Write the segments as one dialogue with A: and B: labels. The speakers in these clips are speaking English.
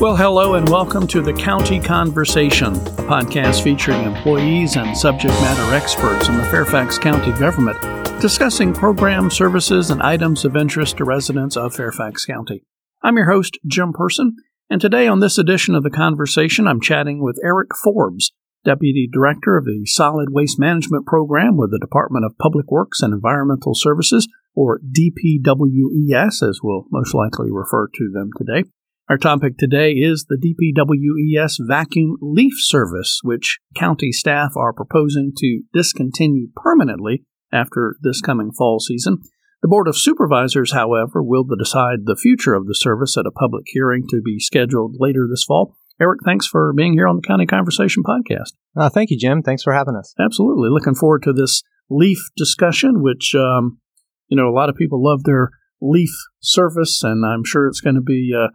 A: Well, hello and welcome to the County Conversation, a podcast featuring employees and subject matter experts in the Fairfax County government discussing programs, services, and items of interest to residents of Fairfax County. I'm your host, Jim Person, and today on this edition of the conversation, I'm chatting with Eric Forbes, Deputy Director of the Solid Waste Management Program with the Department of Public Works and Environmental Services, or DPWES, as we'll most likely refer to them today. Our topic today is the DPWES vacuum leaf service, which county staff are proposing to discontinue permanently after this coming fall season. The Board of Supervisors, however, will decide the future of the service at a public hearing to be scheduled later this fall. Eric, thanks for being here on the County Conversation podcast.
B: Uh, thank you, Jim. Thanks for having us.
A: Absolutely. Looking forward to this leaf discussion, which, um, you know, a lot of people love their leaf service, and I'm sure it's going to be uh,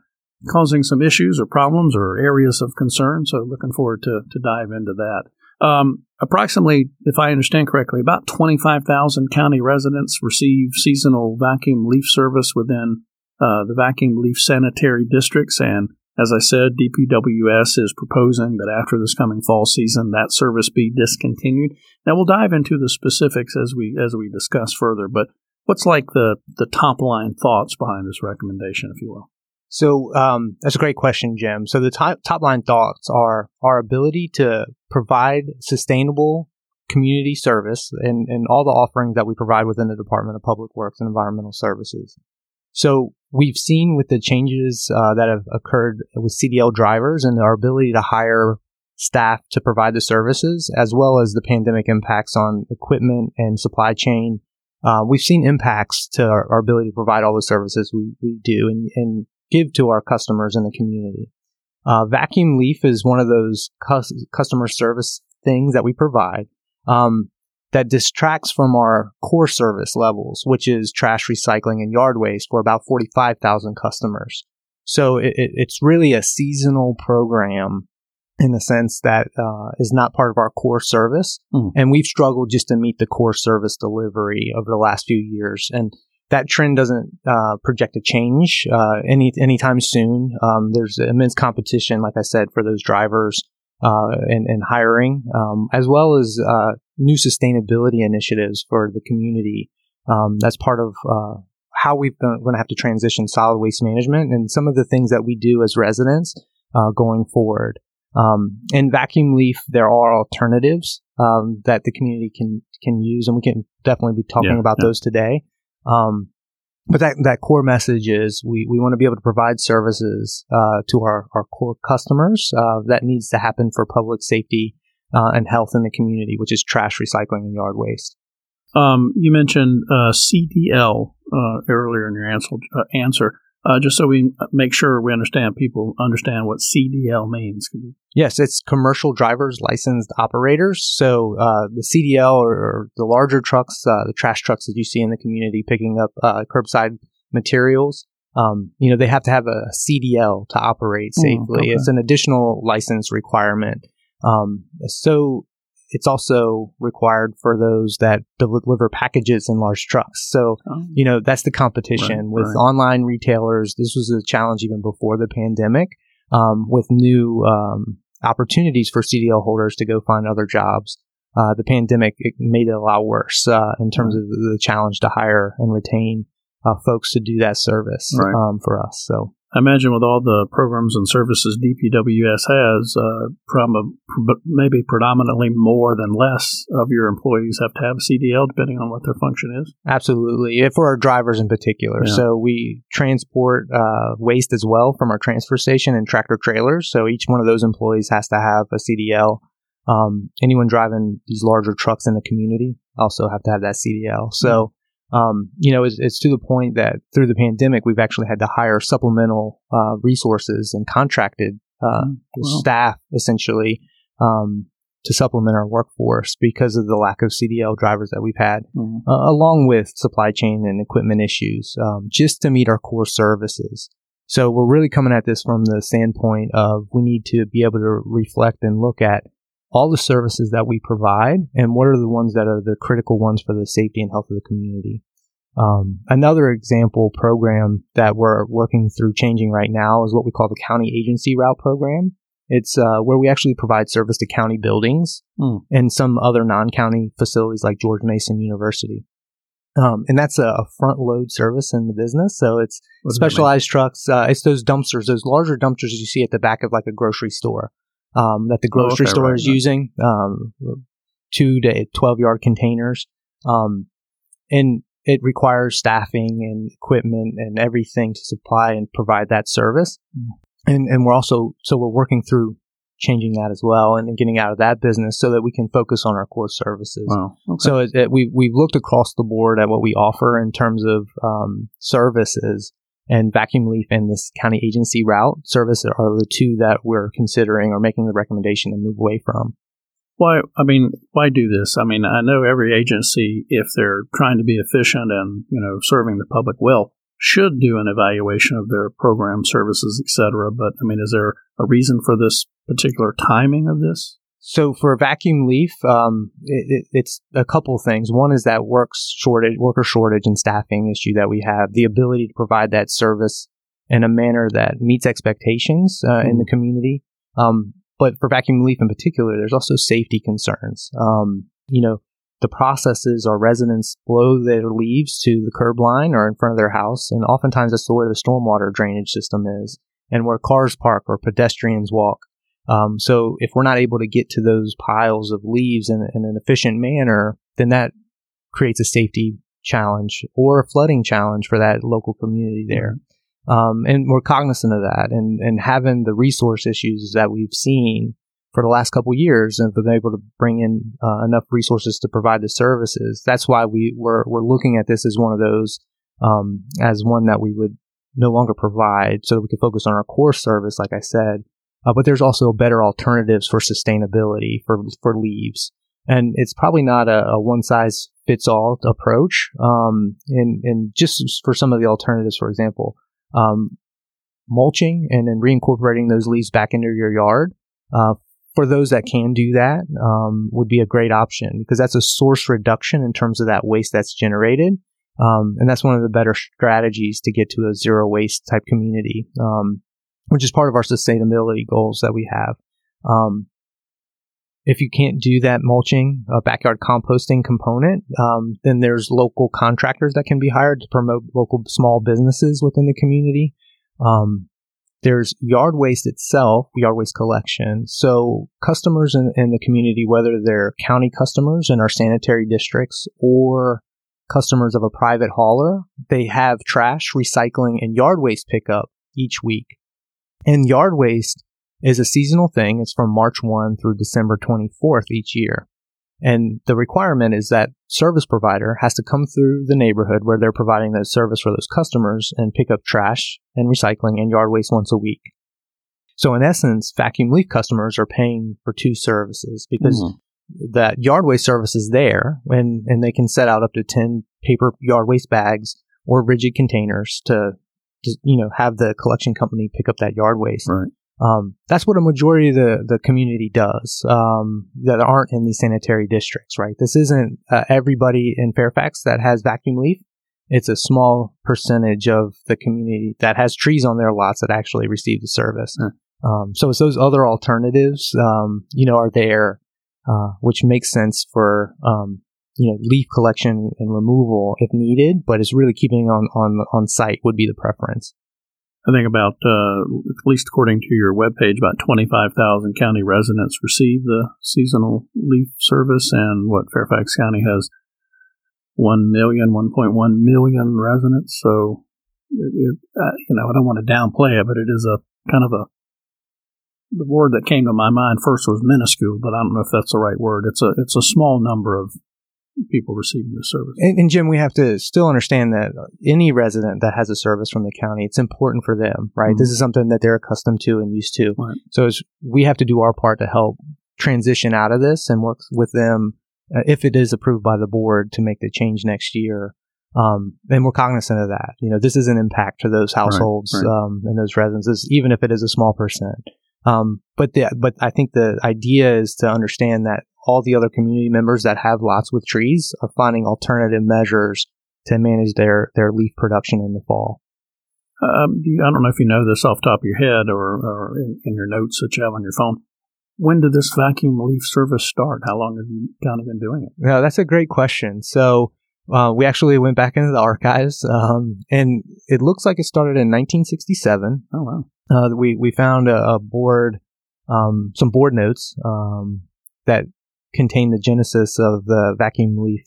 A: causing some issues or problems or areas of concern. So looking forward to, to dive into that. Um, approximately, if I understand correctly, about 25,000 county residents receive seasonal vacuum leaf service within uh, the vacuum leaf sanitary districts. And as I said, DPWS is proposing that after this coming fall season, that service be discontinued. Now we'll dive into the specifics as we as we discuss further. But what's like the the top line thoughts behind this recommendation, if you will?
B: So um, that's a great question, Jim. So the top, top line thoughts are our ability to provide sustainable community service and, and all the offerings that we provide within the Department of Public Works and Environmental Services. So we've seen with the changes uh, that have occurred with CDL drivers and our ability to hire staff to provide the services, as well as the pandemic impacts on equipment and supply chain. Uh, we've seen impacts to our, our, ability to provide all the services we, we do. And, and give to our customers in the community. Uh, vacuum leaf is one of those cu- customer service things that we provide um, that distracts from our core service levels, which is trash recycling and yard waste for about 45,000 customers. So it, it, it's really a seasonal program in the sense that uh, is not part of our core service. Mm. And we've struggled just to meet the core service delivery over the last few years. And that trend doesn't uh, project a change uh, any anytime soon. Um, there's immense competition, like I said, for those drivers uh, and, and, hiring, um, as well as uh, new sustainability initiatives for the community. Um, that's part of uh, how we're going to have to transition solid waste management and some of the things that we do as residents uh, going forward. Um, in vacuum leaf, there are alternatives um, that the community can can use, and we can definitely be talking yeah, about yeah. those today. Um, but that, that core message is we, we want to be able to provide services uh, to our, our core customers. Uh, that needs to happen for public safety uh, and health in the community, which is trash recycling and yard waste.
A: Um, you mentioned uh, CDL uh, earlier in your answer. Uh, answer. Uh, just so we make sure we understand, people understand what CDL means.
B: Yes, it's commercial drivers licensed operators. So uh, the CDL or, or, the larger trucks, uh, the trash trucks that you see in the community picking up uh, curbside materials, um, you know, they have to have a CDL to operate hmm, safely. okay. It's an additional license requirement. Um, so it's also required for those that deliver packages in large trucks. So, oh. you know, that's the competition right, with right. online retailers. This was a challenge even before the pandemic, um, with new um, opportunities for CDL holders to go find other jobs. Uh, the pandemic made it a lot worse uh, in terms right. of the challenge to hire and retain uh, folks to do that service um, for us. So
A: I imagine with all the programs and services DPWS has, uh, from maybe predominantly more than less of your employees have to have a CDL, depending on what their function is.
B: Absolutely, for our drivers in particular. Yeah. So we transport uh, waste as well from our transfer station and tractor trailers. So each one of those employees has to have a CDL. Um, anyone driving these larger trucks in the community also have to have that CDL. So um, you know, it's, it's, to the point that through the pandemic, we've actually had to hire supplemental uh, resources and contracted uh, wow. staff essentially um, to supplement our workforce because of the lack of CDL drivers that we've had, mm uh, along with supply chain and equipment issues, um, just to meet our core services. So we're really coming at this from the standpoint of we need to be able to reflect and look at all the services that we provide and what are the ones that are the critical ones for the safety and health of the community. Um, another example program that we're working through changing right now is what we call the county agency route program. It's uh, where we actually provide service to county buildings mm. and some other non-county facilities like George Mason University. Um, and that's a, a, front load service in the business. So it's specialized trucks. Uh, it's those dumpsters, those larger dumpsters you see at the back of like a grocery store um, that the grocery oh, okay, store right, is right. using, um, two to 12 yard containers. Um, and it requires staffing and equipment and everything to supply and provide that service. Mm. And, and we're also, so we're working through changing that as well and getting out of that business so that we can focus on our core services. Wow. Okay. So it, it, we, we've looked across the board at what we offer in terms of um, services and vacuum leaf and this county agency route service are the two that we're considering or making the recommendation to move away from.
A: Why? I mean, why do this? I mean, I know every agency, if they're trying to be efficient and you know serving the public well, should do an evaluation of their program services, etc. But I mean, is there a reason for this particular timing of this?
B: So for vacuum leaf, um, it, it, it's a couple things. One is that works shortage, worker shortage and staffing issue that we have. The ability to provide that service in a manner that meets expectations uh, mm-hmm. in the community. Um, but for vacuum leaf in particular, there's also safety concerns. Um, you know, the processes are residents blow their leaves to the curb line or in front of their house, and oftentimes that's where the stormwater drainage system is, and where cars park or pedestrians walk. Um, so if we're not able to get to those piles of leaves in, in an efficient manner, then that creates a safety challenge or a flooding challenge for that local community there. Um, and we're cognizant of that and, and having the resource issues that we've seen for the last couple years and been able to bring in uh, enough resources to provide the services. That's why we we're, we're looking at this as one of those, um, as one that we would no longer provide so that we can focus on our core service, like I said. Uh, but there's also better alternatives for sustainability for, for leaves. And it's probably not a, a one size fits all approach. Um, and, and just for some of the alternatives, for example, um, mulching and then reincorporating those leaves back into your yard. Uh, for those that can do that, um, would be a great option because that's a source reduction in terms of that waste that's generated. Um, and that's one of the better strategies to get to a zero waste type community, um, which is part of our sustainability goals that we have. Um, if you can't do that mulching, uh, backyard composting component, um, then there's local contractors that can be hired to promote local small businesses within the community. Um, there's yard waste itself, yard waste collection. So customers in, in the community, whether they're county customers in our sanitary districts or customers of a private hauler, they have trash, recycling, and yard waste pickup each week. And yard waste is a seasonal thing. It's from March 1 through December 24th each year. And the requirement is that service provider has to come through the neighborhood where they're providing that service for those customers and pick up trash and recycling and yard waste once a week. So in essence, vacuum leaf customers are paying for two services because mm-hmm. that yard waste service is there and, and they can set out up to 10 paper yard waste bags or rigid containers to, to you know, have the collection company pick up that yard waste.
A: Right.
B: Um, that's what a majority of the, the community does um, that aren't in these sanitary districts, right? This isn't uh, everybody in Fairfax that has vacuum leaf. It's a small percentage of the community that has trees on their lots that actually receive the service. Mm. Um, so it's those other alternatives, um, you know, are there, uh, which makes sense for um, you know leaf collection and removal if needed, but it's really keeping on on on site would be the preference.
A: I think about, uh, at least according to your webpage, about 25,000 county residents receive the seasonal leaf service, and what Fairfax County has 1 million, 1.1 million residents. So, it, it, you know, I don't want to downplay it, but it is a kind of a the word that came to my mind first was minuscule, but I don't know if that's the right word. It's a it's a small number of people receiving the service.
B: And, and, Jim, we have to still understand that any resident that has a service from the county, it's important for them, right? Mm-hmm. This is something that they're accustomed to and used to. Right. So we have to do our part to help transition out of this and work with them uh, if it is approved by the board to make the change next year. Um, and we're cognizant of that. You know, this is an impact to those households right, right. Um, and those residences, even if it is a small percent. Um, but the, but I think the idea is to understand that all the other community members that have lots with trees are finding alternative measures to manage their, their leaf production in the fall.
A: Um, I don't know if you know this off the top of your head or, or in, in, your notes that you have on your phone. When did this vacuum leaf service start? How long have you kind of been doing it?
B: No, that's a great question. So uh, we actually went back into the archives, um, and it looks like it started in 1967. Oh wow! Uh, we we found a, a board, um, some board notes um, that contain the genesis of the vacuum leaf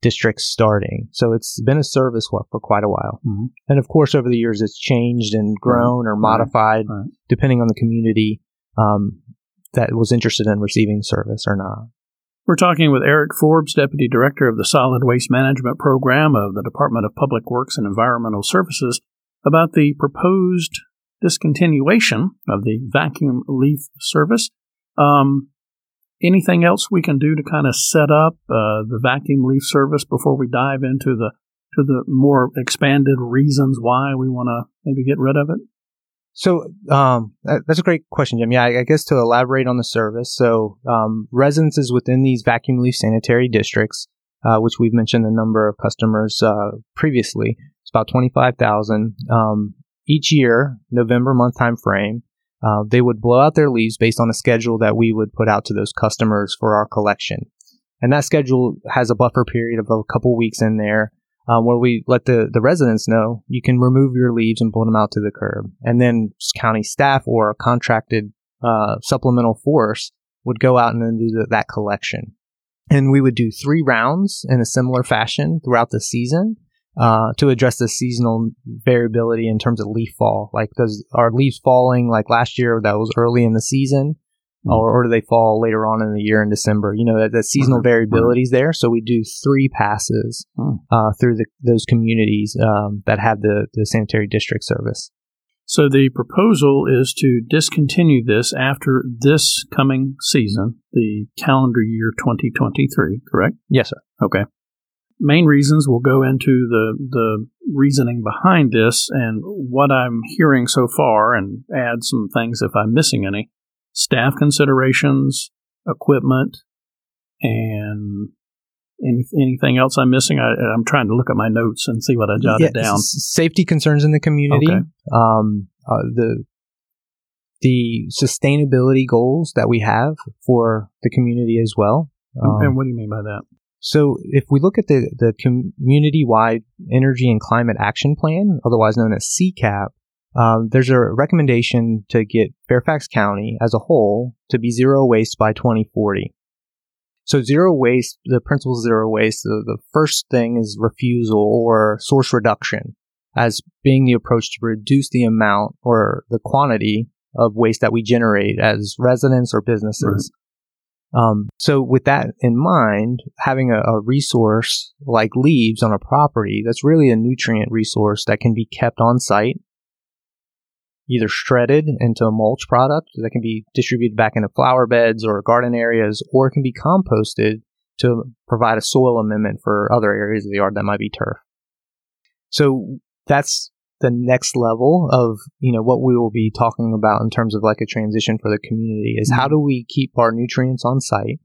B: district starting. So it's been a service for quite a while. Mm-hmm. And of course, over the years, it's changed and grown right. or modified right. Right. depending on the community um, that was interested in receiving service or not.
A: We're talking with Eric Forbes, Deputy Director of the Solid Waste Management Program of the Department of Public Works and Environmental Services, about the proposed discontinuation of the vacuum leaf service. Um, anything else we can do to kind of set up uh, the vacuum leaf service before we dive into the to the more expanded reasons why we want to maybe get rid of it?
B: So um, that's a great question, Jim. Yeah, I, guess to elaborate on the service. So um, residences within these vacuum leaf sanitary districts, uh, which we've mentioned the number of customers uh, previously, it's about twenty five thousand. Um, each year, November month time frame, uh, they would blow out their leaves based on a schedule that we would put out to those customers for our collection. And that schedule has a buffer period of a couple weeks in there um, where we let the, the residents know you can remove your leaves and pull them out to the curb. And then county staff or a contracted uh, supplemental force would go out and then do the, that collection. And we would do three rounds in a similar fashion throughout the season uh, to address the seasonal variability in terms of leaf fall. Like, does are leaves falling like last year that was early in the season, mm-hmm. or, or do they fall later on in the year in December? You know, that, that seasonal mm-hmm. variability is there. So we do three passes mm-hmm. uh, through the, those communities um, that have the, the sanitary district service.
A: So the proposal is to discontinue this after this coming season, the calendar year 2023, correct?
B: Yes, sir.
A: Okay main reasons we'll go into the the reasoning behind this and what I'm hearing so far and add some things if I'm missing any. Staff considerations, equipment, and any, anything else I'm missing? I, am trying to look at my notes and see what I jotted yeah, down. S-
B: safety concerns in the community. Okay. Um, uh, the the sustainability goals that we have for the community as well.
A: Um, and what do you mean by that?
B: So if we look at the, the community-wide energy and climate action plan, otherwise known as CECAP, um, there's a recommendation to get Fairfax County as a whole to be zero waste by 2040. So zero waste, the principle of zero waste, the, the first thing is refusal or source reduction as being the approach to reduce the amount or the quantity of waste that we generate as residents or businesses. Um, so with that in mind, having a, a, resource like leaves on a property, that's really a nutrient resource that can be kept on site, either shredded into a mulch product that can be distributed back into flower beds or garden areas, or it can be composted to provide a soil amendment for other areas of the yard that might be turf. So that's the next level of you know what we will be talking about in terms of like a transition for the community is how mm-hmm. do we keep our nutrients on site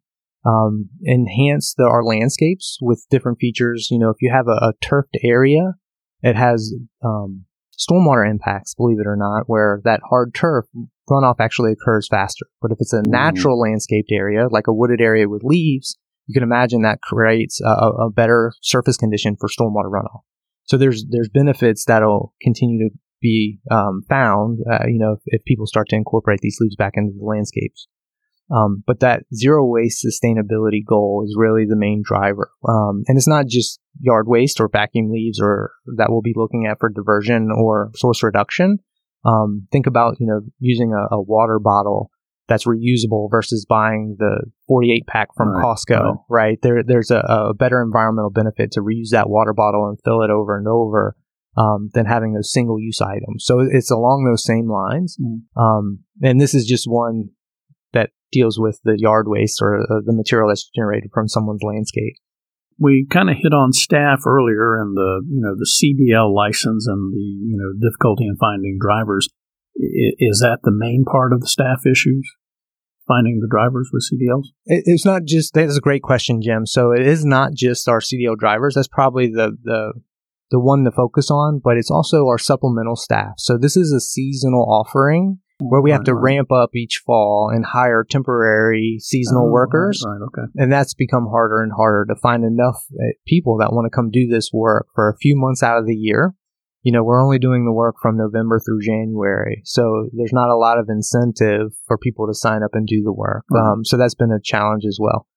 B: um, enhance the, our landscapes with different features you know if you have a, a turfed area it has um, stormwater impacts believe it or not where that hard turf runoff actually occurs faster but if it's a mm-hmm. natural mm. landscaped area like a wooded area with leaves you can imagine that creates a, a better surface condition for stormwater runoff so there's there's benefits that'll continue to be um, found. Uh, you know, if, if, people start to incorporate these leaves back into the landscapes. Um, but that zero waste sustainability goal is really the main driver. Um, and it's not just yard waste or vacuum leaves or that we'll be looking at for diversion or source reduction. Um, think about, you know, using a, a water bottle that's reusable versus buying the 48 pack from right, Costco, right. right? There, there's a, a, better environmental benefit to reuse that water bottle and fill it over and over um, than having those single use items. So it's along those same lines. Mm. Um, and this is just one that deals with the yard waste or uh, the material that's generated from someone's landscape.
A: We kind of hit on staff earlier and the, you know, the CDL license and the, you know, difficulty in finding drivers. Is that the main part of the staff issues? finding the drivers with CDLs?
B: It's not just that's a great question, Jim. So it is not just our CDL drivers. That's probably the the the one to focus on, but it's also our supplemental staff. So this is a seasonal offering where we have to ramp up each fall and hire temporary seasonal
A: Oh,
B: workers.
A: Right, right, okay.
B: And that's become harder and harder to find enough uh, people that want to come do this work for a few months out of the year. You know, we're only doing the work from November through January. So there's not a lot of incentive for people to sign up and do the work.
A: Mhm.
B: Um, so that's been a challenge as well.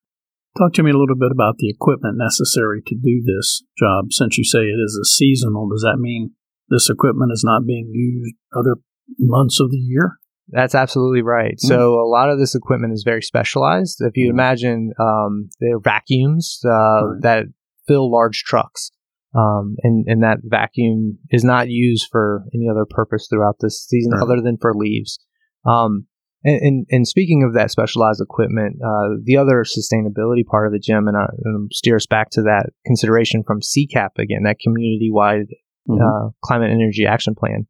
A: Talk to me a little bit about the equipment necessary to do this job. Since you say it is a seasonal, does that mean this equipment is not being used other months of the year?
B: That's absolutely right. So a lot of this equipment is very specialized. If you
A: Mhm.
B: imagine, um, they're vacuums uh, that fill large trucks, um, and and that vacuum is not used for any other purpose throughout this season
A: Right.
B: other than for leaves. Um, and, and, and speaking of that specialized equipment, uh, the other sustainability part of the Jim, and, I, and steer us back to that consideration from CECAP again, that community-wide
A: Mhm.
B: uh, climate energy action plan.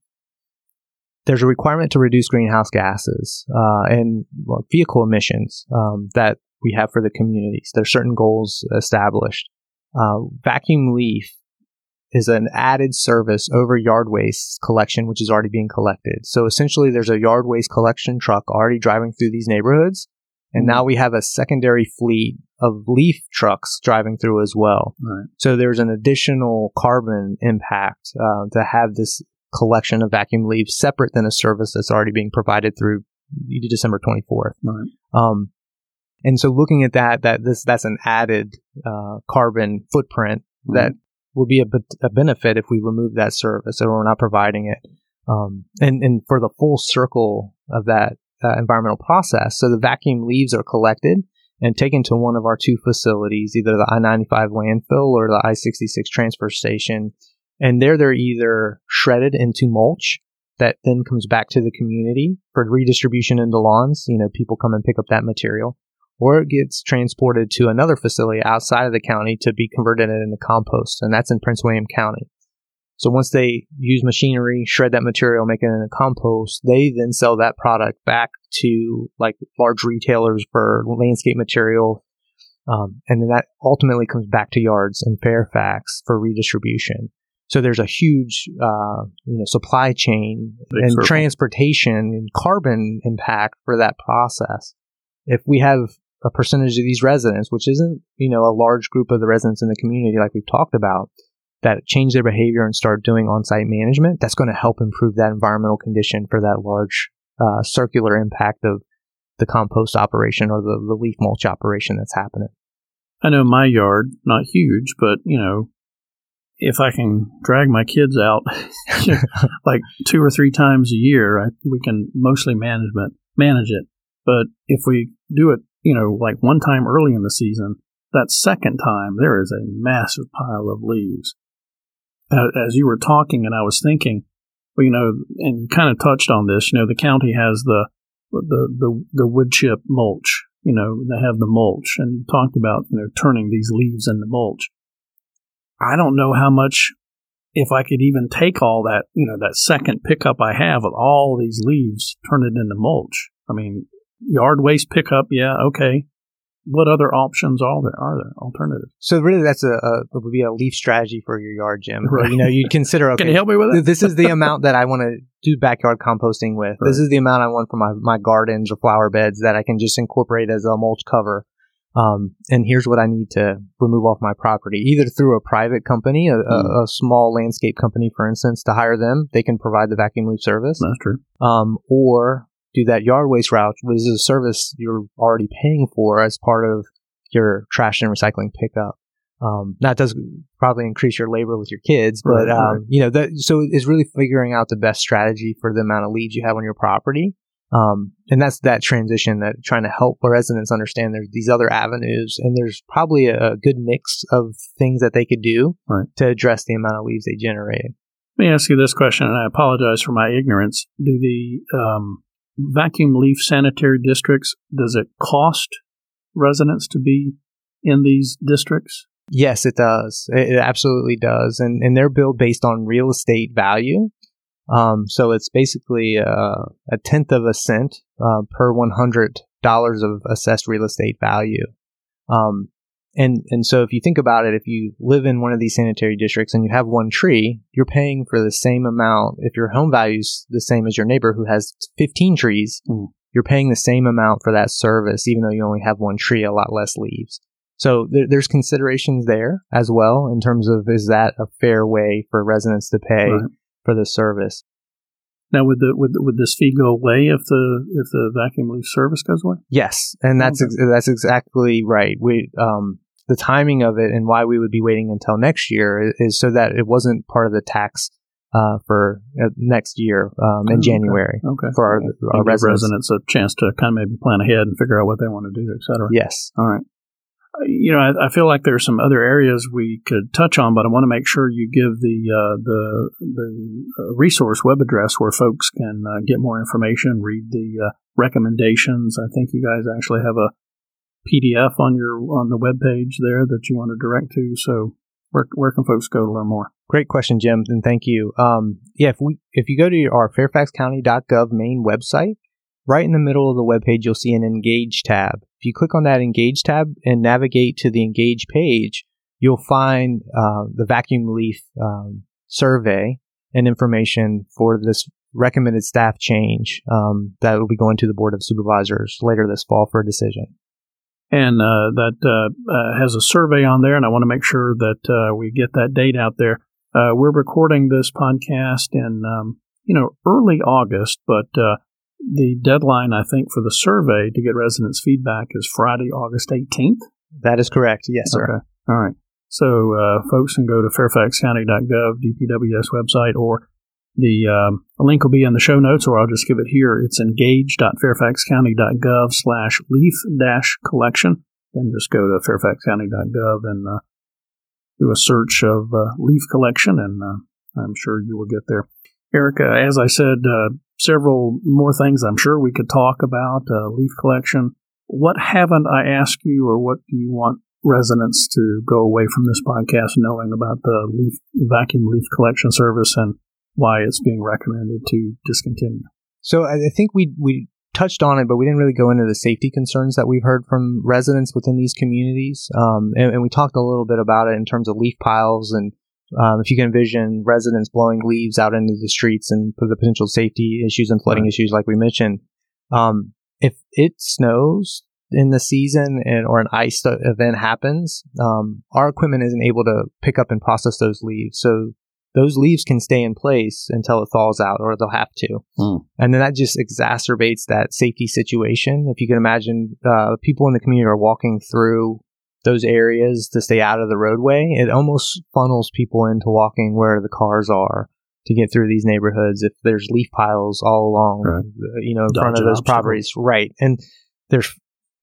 B: There's a requirement to reduce greenhouse gases uh, and well, vehicle emissions um, that we have for the communities. There's certain goals established. Uh, vacuum leaf is an added service over yard waste collection, which is already being collected. So essentially, there's a yard waste collection truck already driving through these neighborhoods, and now we have a secondary fleet of leaf trucks driving through as well.
A: Right.
B: So there's an additional carbon impact uh, to have this collection of vacuum leaves separate than a service that's already being provided through December 24th.
A: Right.
B: Um, and so looking at that, that this that's an added uh, carbon footprint that will be a, a benefit if we remove that service or we're not providing it. Um, and and for the full circle of that uh, environmental process, so the vacuum leaves are collected and taken to one of our two facilities, either the I ninety five landfill or the I sixty six transfer station, and there they're either shredded into mulch that then comes back to the community for redistribution into lawns. You know, people come and pick up that material, or it gets transported to another facility outside of the county to be converted into compost, and that's in Prince William County. So once they use machinery, shred that material, make it into compost, they then sell that product back to like large retailers for landscape material. Um, and then that ultimately comes back to yards in Fairfax for redistribution. So there's a huge, uh, you know, supply chain
A: Big
B: and
A: circle.
B: transportation and carbon impact for that process. If we have a percentage of these residents, which isn't, you know, a large group of the residents in the community like we've talked about, that change their behavior and start doing on-site management, that's going to help improve that environmental condition for that large uh, circular impact of the compost operation or the, the leaf mulch operation that's happening.
A: I know my yard, not huge, but you know, if I can drag my kids out like two or three times a year, I, we can mostly management manage it. But if we do it, you know, like one time early in the season, that second time there is a massive pile of leaves. As you were talking, and I was thinking, well, you know, and kind of touched on this. You know, the county has the the the, the wood chip mulch. You know, they have the mulch, and you talked about you know turning these leaves into mulch. I don't know how much, if I could even take all that, you know, that second pickup I have of all these leaves, turn it into mulch. I mean, yard waste pickup, yeah, okay. What other options are there? Are there alternatives?
B: So really, that's a, a it would be a leaf strategy for your yard, Jim.
A: Right.
B: You know, you'd consider okay.
A: Can you help me with it?
B: this is the amount that I want to do backyard composting with. This is the amount I want for my, my gardens or flower beds that I can just incorporate as a mulch cover. Um, and here's what I need to remove off my property, either through a private company, a,
A: Mm.
B: a, a small landscape company, for instance, to hire them. They can provide the vacuum leaf service.
A: That's true.
B: Um, or do that yard waste route, which is a service you're already paying for as part of your trash and recycling pickup. Um, that does probably increase your labor with your kids, but
A: Right,
B: um,
A: right.
B: you know, that, so it's really figuring out the best strategy for the amount of leaves you have on your property. Um, and that's that transition that trying to help residents understand there's these other avenues and there's probably a, a good mix of things that they could do
A: Right.
B: to address the amount of leaves they generate.
A: Let me ask you this question, and I apologize for my ignorance. Do the um, vacuum leaf sanitary districts, does it cost residents to be in these districts?
B: Yes, it does. It, absolutely does. And, and they're billed based on real estate value. Um, so it's basically uh, a tenth of a cent uh, per $100 of assessed real estate value. Um, and and so if you think about it, if you live in one of these sanitary districts and you have one tree, you're paying for the same amount. If your home value's the same as your neighbor who has 15 trees, mm. you're paying the same amount for that service, even though you only have one tree, a lot less leaves. So there, there's considerations there as well in terms of is that a fair way for residents to pay right. for the service.
A: Now, would the would would this fee go away if the if the vacuum leaf service goes away?
B: Yes, and that's okay. ex- that's exactly right. We um the timing of it and why we would be waiting until next year is so that it wasn't part of the tax uh, for uh, next year um, in January.
A: Okay.
B: For our,
A: our residents. residents. a chance to kind of maybe plan ahead and figure out what they want to do, et cetera.
B: Yes.
A: All right. Uh, you know, I, I, feel like there's some other areas we could touch on, but I want to make sure you give the uh, the the uh, resource web address where folks can uh, get more information, read the recommendations. I think you guys actually have a PDF on your on the web page there that you want to direct to. So where where can folks go to learn more?
B: Great question, Jim, and thank you. Um, yeah, if we if you go to our FairfaxCounty.gov main website, right in the middle of the web page, you'll see an Engage tab. If you click on that Engage tab and navigate to the Engage page, you'll find uh, the vacuum leaf um, survey and information for this recommended staff change um, that will be going to the Board of Supervisors later this fall for a decision
A: and uh, that uh, uh, has a survey on there. And I want to make sure that uh, we get that date out there. Uh, we're recording this podcast in um, you know early August, but uh, the deadline I think for the survey to get residents' feedback is Friday, August 18th.
B: That is correct. Yes, sir.
A: Okay. All right. So folks can go to fairfaxcounty.gov DPWS website or the um, link will be in the show notes, or I'll just give it here. It's engage.fairfaxcounty.gov slash leaf dash collection. And just go to fairfaxcounty.gov and uh, do a search of uh, leaf collection, and uh, I'm sure you will get there. Erica, as I said, uh, several more things I'm sure we could talk about uh, leaf collection. What haven't I asked you, or what do you want residents to go away from this podcast knowing about the leaf vacuum leaf collection service and why it's being recommended to discontinue.
B: So I think we we touched on it, but we didn't really go into the safety concerns that we've heard from residents within these communities. Um, and, and, we talked a little bit about it in terms of leaf piles and um, if you can envision residents blowing leaves out into the streets and for the potential safety issues and flooding right. issues, like we mentioned. Um, if it snows in the season and or an ice event happens, um, our equipment isn't able to pick up and process those leaves. So those leaves can stay in place until it thaws out or they'll have to. Mm. And then that just exacerbates that safety situation. If you can imagine, uh, people in the community are walking through those areas to stay out of the roadway. It almost funnels people into walking where the cars are to get through these neighborhoods if there's leaf piles all along, right. you know, in Dodge front of those properties. Right. And there's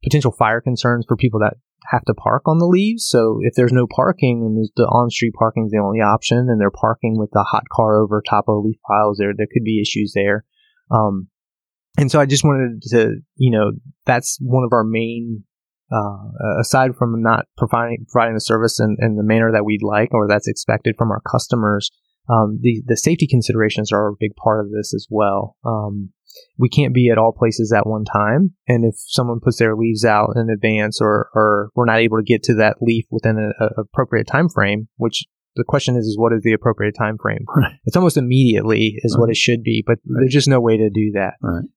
B: potential fire concerns for people that have to park on the leaves. So if there's no parking and the on-street parking is the only option, and they're parking with the hot car over top of leaf piles, there there could be issues there. Um, and so I just wanted to, you know, that's one of our main, uh, aside from not providing providing the service in, in the manner that we'd like or that's expected from our customers. Um, the the safety considerations are a big part of this as well. Um, we can't be at all places at one time. And if someone puts their leaves out in advance or, or we're not able to get to that leaf within an appropriate time frame, which the question is, is what is the appropriate time frame? Right. It's almost immediately is right. what it should be, but right. there's just no way to do that.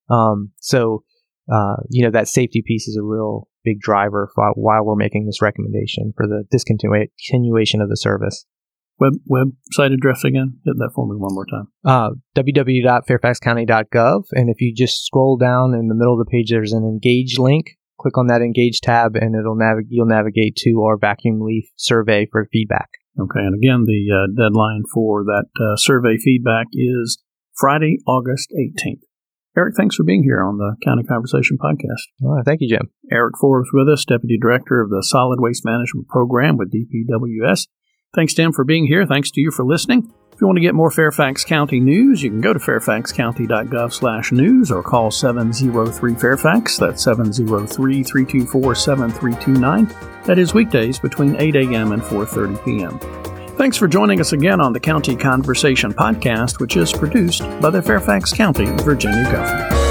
B: Um, so, uh, you know, that safety piece is a real big driver for why we're making this recommendation for the discontinuation of the service.
A: Web website address again? Hit that for me one more time.
B: Uh, www.fairfaxcounty.gov. And if you just scroll down in the middle of the page, there's an engage link. Click on that engage tab, and it'll navigate. You'll navigate to our vacuum leaf survey for feedback.
A: Okay, and again, the uh, deadline for that uh, survey feedback is Friday, August 18th. Eric, thanks for being here on the County Conversation podcast.
B: All right, thank you, Jim.
A: Eric Forbes with us, Deputy Director of the Solid Waste Management Program with DPWS. Thanks, Tim, for being here. Thanks to you for listening. If you want to get more Fairfax County news, you can go to fairfaxcounty.gov slash news or call 703 Fairfax. That's 703 324 7329. That is weekdays between 8 a.m. and 4.30 p.m. Thanks for joining us again on the County Conversation podcast, which is produced by the Fairfax County, Virginia government.